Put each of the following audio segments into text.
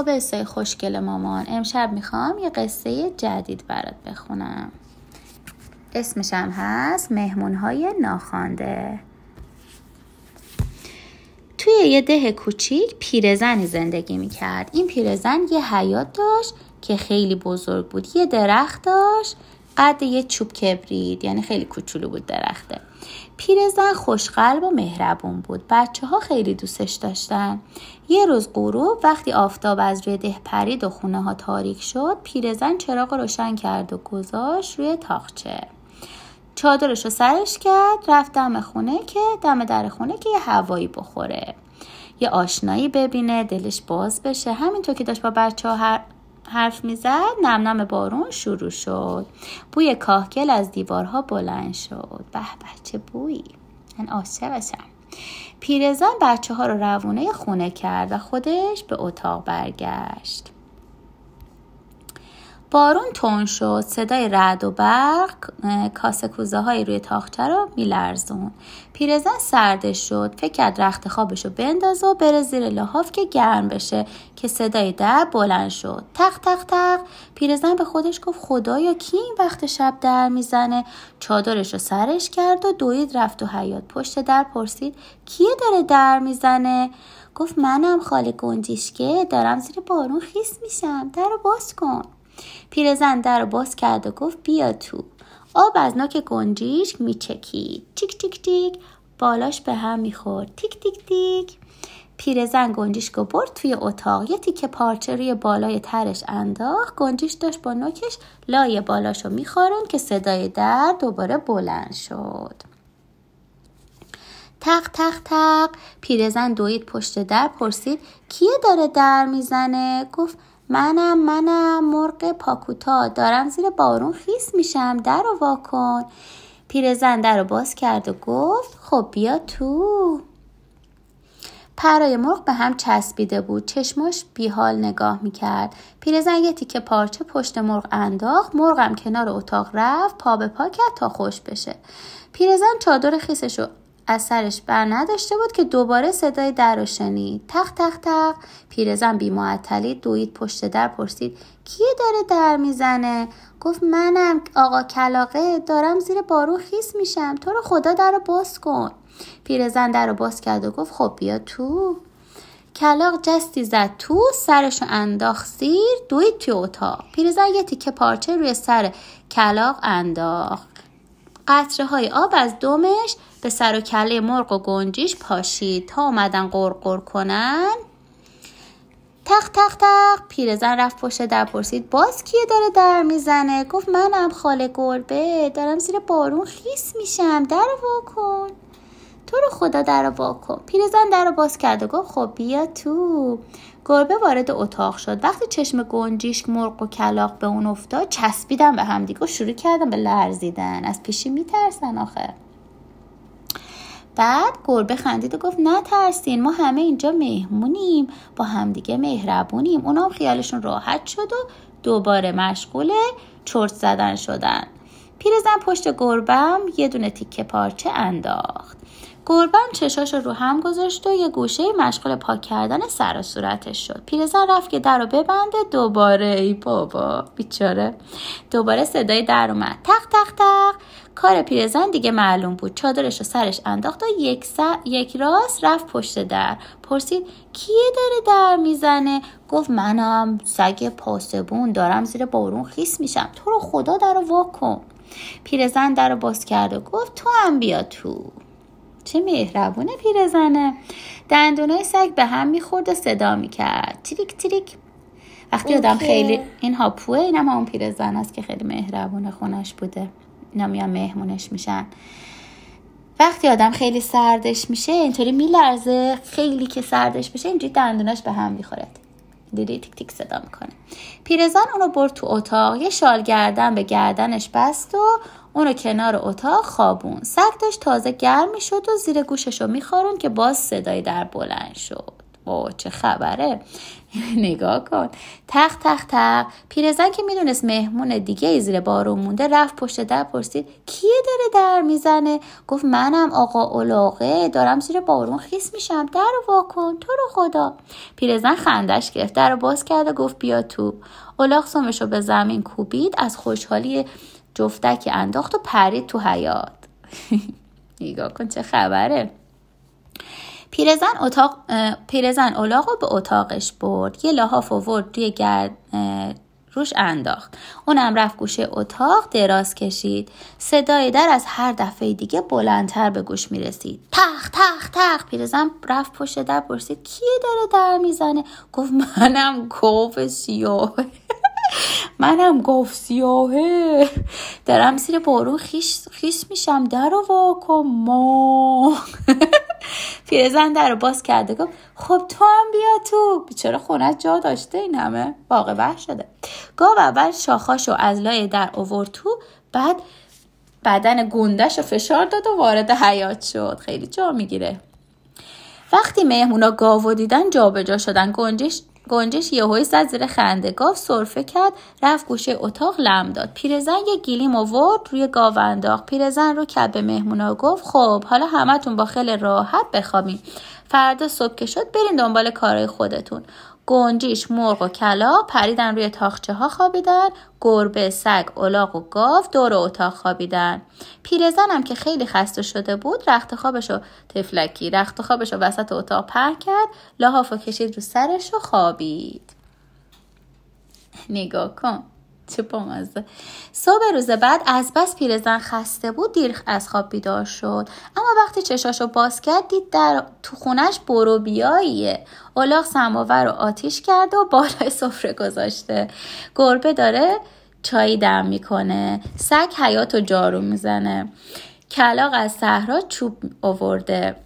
خب قصه خوشگل مامان. امشب می‌خوام یه قصه جدید برات بخونم. اسمشم هست مهمون های ناخوانده. توی یه ده کوچیک پیرزنی زندگی می‌کرد. این پیرزن یه حیات داشت که خیلی بزرگ بود. یه درخت داشت قد یه چوب کبرید یعنی خیلی کوچولو بود درخته. پیرزن خوشقلب و مهربون بود. بچه ها خیلی دوستش داشتن. یه روز غروب وقتی آفتاب از روی ده پرید و خونه ها تاریک شد پیرزن چراغ روشن کرد و گذاشت روی تاخچه چادرش رو سرش کرد رفت دم خونه که دم در خونه که یه هوایی بخوره. یه آشنایی ببینه دلش باز بشه. همینطور که داشت با بچه ها حرف می‌زد نم نم بارون شروع شد. بوی کاهگل از دیوارها بلند شد. به بچه بویی من عاشق بشم. پیرزن بچه ها رو روونه خونه کرد و خودش به اتاق برگشت. بارون تون شد. صدای رعد و برق کاسه کوزه های روی تاخچه رو میلرزون پیرزن سردش شد. فکر کرد رخت خوابش رو بندازه و بره زیر لحاف که گرم بشه که صدای در بلند شد. تق تق تق. پیرزن به خودش گفت خدایا کی این وقت شب در می‌زنه؟ چادرش رو سرش کرد و دوید رفت و حیات پشت در پرسید کیه داره در می‌زنه؟ گفت منم خاله گنجیشکه دارم زیر بارون خیس میشم. در رو باز کن. پیرزن در باز کرد و گفت بیا تو. آب از ناک گنجیش میچکید. تیک تیک تیک بالاش به هم می‌خورد. تیک تیک تیک. پیرزن گنجیشکو برد توی اتاق. یه تیکه پارچه روی بالای ترش انداخت. گنجیش داشت با نوکش لای بالاشو می‌خورند که صدای در دوباره بلند شد. تق تق تق. پیرزن دوید پشت در پرسید کیه داره در می‌زنه؟ گفت منم منم مرغ پاکوتا. دارم زیر بارون خیس میشم. در رو واکن پیرزن در رو باز کرد و گفت خب بیا تو. پرای مرغ به هم چسبیده بود. چشماش بیحال نگاه می‌کرد. پیرزن یه تیکه پارچه پشت مرغ انداخت. مرغم کنار اتاق رفت. پا به پا کرد تا خوش بشه. پیرزن چادر خیسش رو از سرش بر نداشته بود که دوباره صدای در رو شنید. تق تق تق. پیرزن بیمعطلی دوید پشت در پرسید کیه داره در می‌زنه؟ گفت منم آقا کلاقه دارم زیر بارون خیس میشم تو رو خدا در رو باز کن. پیرزن در رو باز کرد و گفت خب بیا تو. کلاق جستی زد تو سرشو انداخت زیر دوید توی اتاق. پیرزن یه تیکه پارچه روی سر کلاق انداخت. قطره های آب از دومش به سر و کله مرغ و گنجیش پاشید. تا اومدن قرقر کنن تق تق تق پیرزن رفت پشت در پرسید باز کیه داره در می‌زنه؟ گفت منم خاله گربه دارم زیر بارون خیس میشم در واکن تو رو خدا در رو واکن پیرزن در رو باز کرد و گفت خب بیا تو. گربه وارد اتاق شد. وقتی چشم گنجیش مرغ و کلاق به اون افتاد چسبیدن به همدیگه و شروع کردن به لرزیدن. از پیشی میترسن آخه. بعد گربه خندید و گفت نترسین ما همه اینجا مهمونیم با همدیگه مهربونیم. اونا هم خیالشون راحت شد و دوباره مشغول چرت زدن شدن. پیرزن پشت گربم یه دونه تیکه پارچه انداخت. گربم چشاش رو هم گذاشت و یه گوشه مشغول پاک کردن سر و صورتش شد. پیرزن رفت که در رو ببنده. دوباره ای بابا. بیچاره. دوباره صدای در اومد. تق تق تق. کار پیرزن دیگه معلوم بود. چادرش رو سرش انداخت و یک, یک راست رفت پشت در. پرسید کیه داره در می‌زنه؟ گفت منم سگ پاسبون. دارم زیر بارون خیس میشم. تو رو خدا در رو واکن پیرزن در رو باز کرد و گفت تو هم بیا تو. چه مهربونه پیرزنه. دندونای سگ به هم می‌خورد و صدا می‌کرد. تریک تریک. وقتی آدم خیلی این هاپوه اینم همون پیرزن است که خیلی مهربونه خونش بوده. اینا میان مهمونش میشن. وقتی آدم خیلی سردش میشه اینطوری میلرزه. خیلی که سردش بشه اینجوری دندوناش به هم می‌خوره دیدی تیک تیک صدا می‌کنه. پیرزن اونو برد تو اتاق. یه شال گردن به گردنش بست و اونو کنار اتاق خوابون. سگ داشت تازه گرم می‌شد و زیر گوشش رو میخارون که باز صدای در بلند شد. او چه خبره. نگاه کن. تق تق تق. پیرزن که می‌دونست مهمون دیگه زیر بارون مونده رفت پشت در پرسید کیه داره در می‌زنه؟ گفت منم آقا اولاغه دارم زیر بارون خیس میشم. در رو واکن تو رو خدا. پیرزن خندش گرفت در رو باز کرد و گفت بیا تو اولاغ سومش رو به زمین کوبید. از خوشحالی جفتکی انداخت و پرید تو حیات نگاه کن چه خبره. پیرزن اتاق پیرزن اولاغ رو به اتاقش برد. یه لحاف آورد روی گرد روش انداخت. اونم رفت گوشه اتاق دراز کشید. صدای در از هر دفعه دیگه بلندتر به گوش می‌رسید. تخ تخ تخ پیرزن رفت پشت در پرسید کیه داره در می‌زنه؟ گفت منم گوف سیاه منم گفت سیاهه. درم زیر بارون خیش, خیش میشم. در و واکن ما. پیرزن در رو باز کرده. گفت خب تو هم بیا تو. بیچاره خونه جا داشته این همه. واقع بر شده. گاو اول شاخاشو از لای در اوور تو. بعد بدن گندش رو فشار داد و وارد حیات شد. خیلی جا می‌گیره. وقتی مهمونا گاو دیدن جا شدن گنجش گنجش یهویی زد زیر خنده گاو سرفه کرد رفت گوشه اتاق لم داد. پیرزن یه گیلیم آورد روی گاو انداخت. پیرزن رو کرد به مهمونا گفت خب حالا همتون با خیلی راحت بخوابین فردا صبح که شد برین دنبال کارهای خودتون. گنجیش مرغ و کلا پریدن روی تاخچه ها خوابیدن. گربه سگ الاغ و گاو دور اتاق خوابیدن. پیرزنم که خیلی خسته شده بود رخت خوابشو تفلکی رخت خوابشو وسط اتاق پهن کرد. لحافو کشید رو سرش و خوابید. نگاه کن. چه بامزه. صبح روز بعد از بس پیرزن خسته بود دیر از خواب بیدار شد. اما وقتی چشاشو باز کرد دید در تو خونش برو بیاییه. اولاغ سماور رو آتیش کرده و بالای سفره گذاشته. گربه داره چای دم می‌کنه. سگ حیات و جارو می‌زنه. کلاق از صحرا چوب آورده.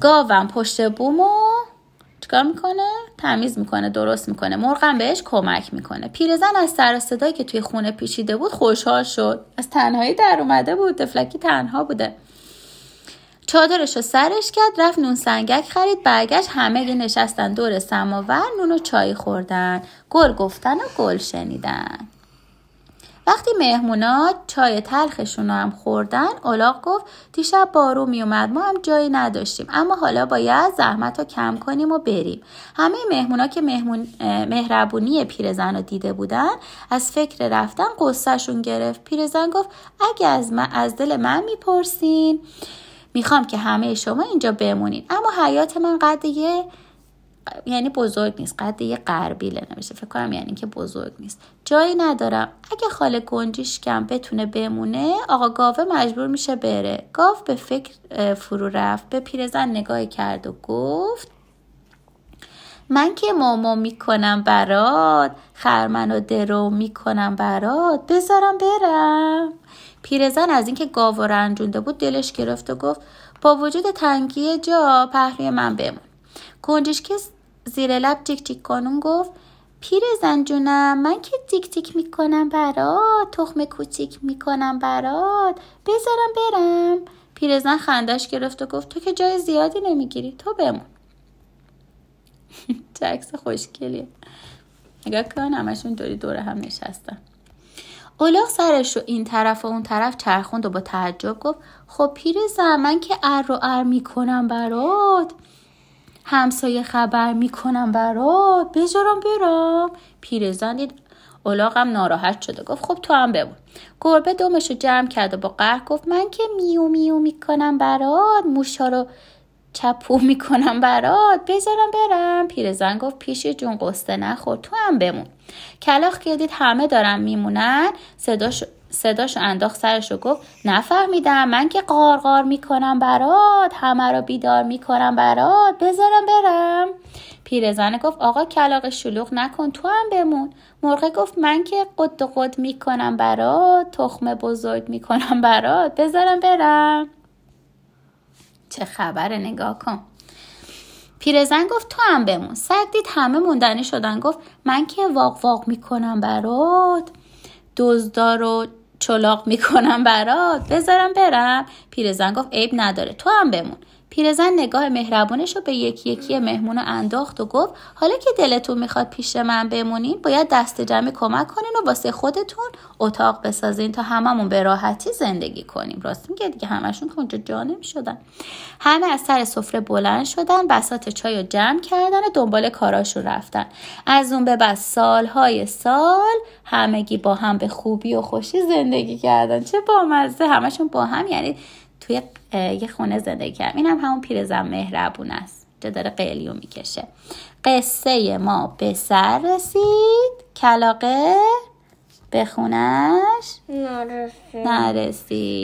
گاوم پشت بومو چیکار می‌کنه؟ تمیز می‌کنه درست می‌کنه. مرغم بهش کمک می‌کنه. پیرزن از سر صدایی که توی خونه پیچیده بود خوشحال شد. از تنهایی در اومده بود. تفلکی تنها بوده. چادرش رو سرش کرد رفت نون سنگک خرید. برگشت همه نشستن دور سماور نون و چای خوردن. گل گفتن و گل شنیدن. وقتی مهمونا چای تلخشون رو هم خوردن اولاغ گفت دیشب بارو میومد ما هم جایی نداشتیم اما حالا باید زحمت رو کم کنیم و بریم. همه مهمونا که مهمون مهربونی پیرزن رو دیده بودن از فکر رفتن قصهشون گرفت. پیرزن گفت اگه از, من از دل من می‌پرسین می‌خوام که همه شما اینجا بمونین. اما حیات من قد یه یعنی بزرگ نیست. قد یه قربیله نمیشه فکر کنم یعنی که بزرگ نیست. جایی ندارم. اگه خاله گنجیش کم بتونه بمونه آقا گاوه مجبور میشه بره. گاو به فکر فرو رفت. به پیرزن نگاه کرد و گفت من که ماما می‌کنم برات. خرمن و درو می‌کنم برات. بذارم برم. پیرزن از اینکه گاو رنجونده بود دلش گرفت و گفت با وجود تنگی جا پهلوی من بمون. که زیر لب جیک جیک کنون گفت پیر زنجونم من که تیک تیک می‌کنم برات تخم کوچیک می‌کنم برات. بذارم برم. پیرزن خندش گرفت و گفت تو که جای زیادی نمی‌گیری تو بمون. چه عکس خوشگلیه. نگاه کن همشون دوری دور هم نشستن. اولاغ سرش رو این طرف و اون طرف چرخوند و با تعجب گفت خب پیر من که ار رو ار می‌کنم برات. همسایه خبر می‌کنم برات. بذارم برم. پیرزن دید اولاغم ناراحت شده. گفت خب تو هم بمون. گربه دومش رو جمع کرد و با قهر گفت من که میو میو می‌کنم برات. موشا رو چپو می‌کنم برات. بذارم برم. پیرزن گفت پیشی جون قصه نخور. تو هم بمون. کلاخ که دید همه دارن میمونن صداش صداشو انداخت سرش و گفت نفهمیدم. من که قارقار می‌کنم برات. همه رو بیدار می‌کنم برات. بذارم برم. پیرزن گفت آقا کلاق شلوغ نکن. تو هم بمون. مرغه گفت من که قد قد می‌کنم برات. تخم بزرگ می‌کنم برات. بذارم برم. چه خبره نگاه کن. پیرزن گفت تو هم بمون. سگ دید همه موندنی شدن. گفت من که واق واق می‌کنم برات. دزدار و چلاق می‌کنم برات. بذارم برم. پیرزن گفت عیب نداره. تو هم بمون. پیرزن نگاه مهربونش رو به یکی یکی مهمون انداخت و گفت حالا که دلتون می‌خواد پیش من بمونین باید دست جمعی کمک کنین و واسه خودتون اتاق بسازین تا هممون به راحتی زندگی کنیم. راست میگه دیگه همشون که اونجا جا نمی‌شدن. همه از سر سفره بلند شدن بسات چای رو جمع کردن و دنبال کاراشون رفتن. از اون به بعد سالهای سال همگی با هم به خوبی و خوشی زندگی کردن. چه بامزه! همشون با هم یعنی توی یه خونه زندگی کرد این هم همون پیرزن مهربون است. که داره قلیو می‌کشه. قصه ما به سر رسید. کلاقه بخونش نرسید. نرسید.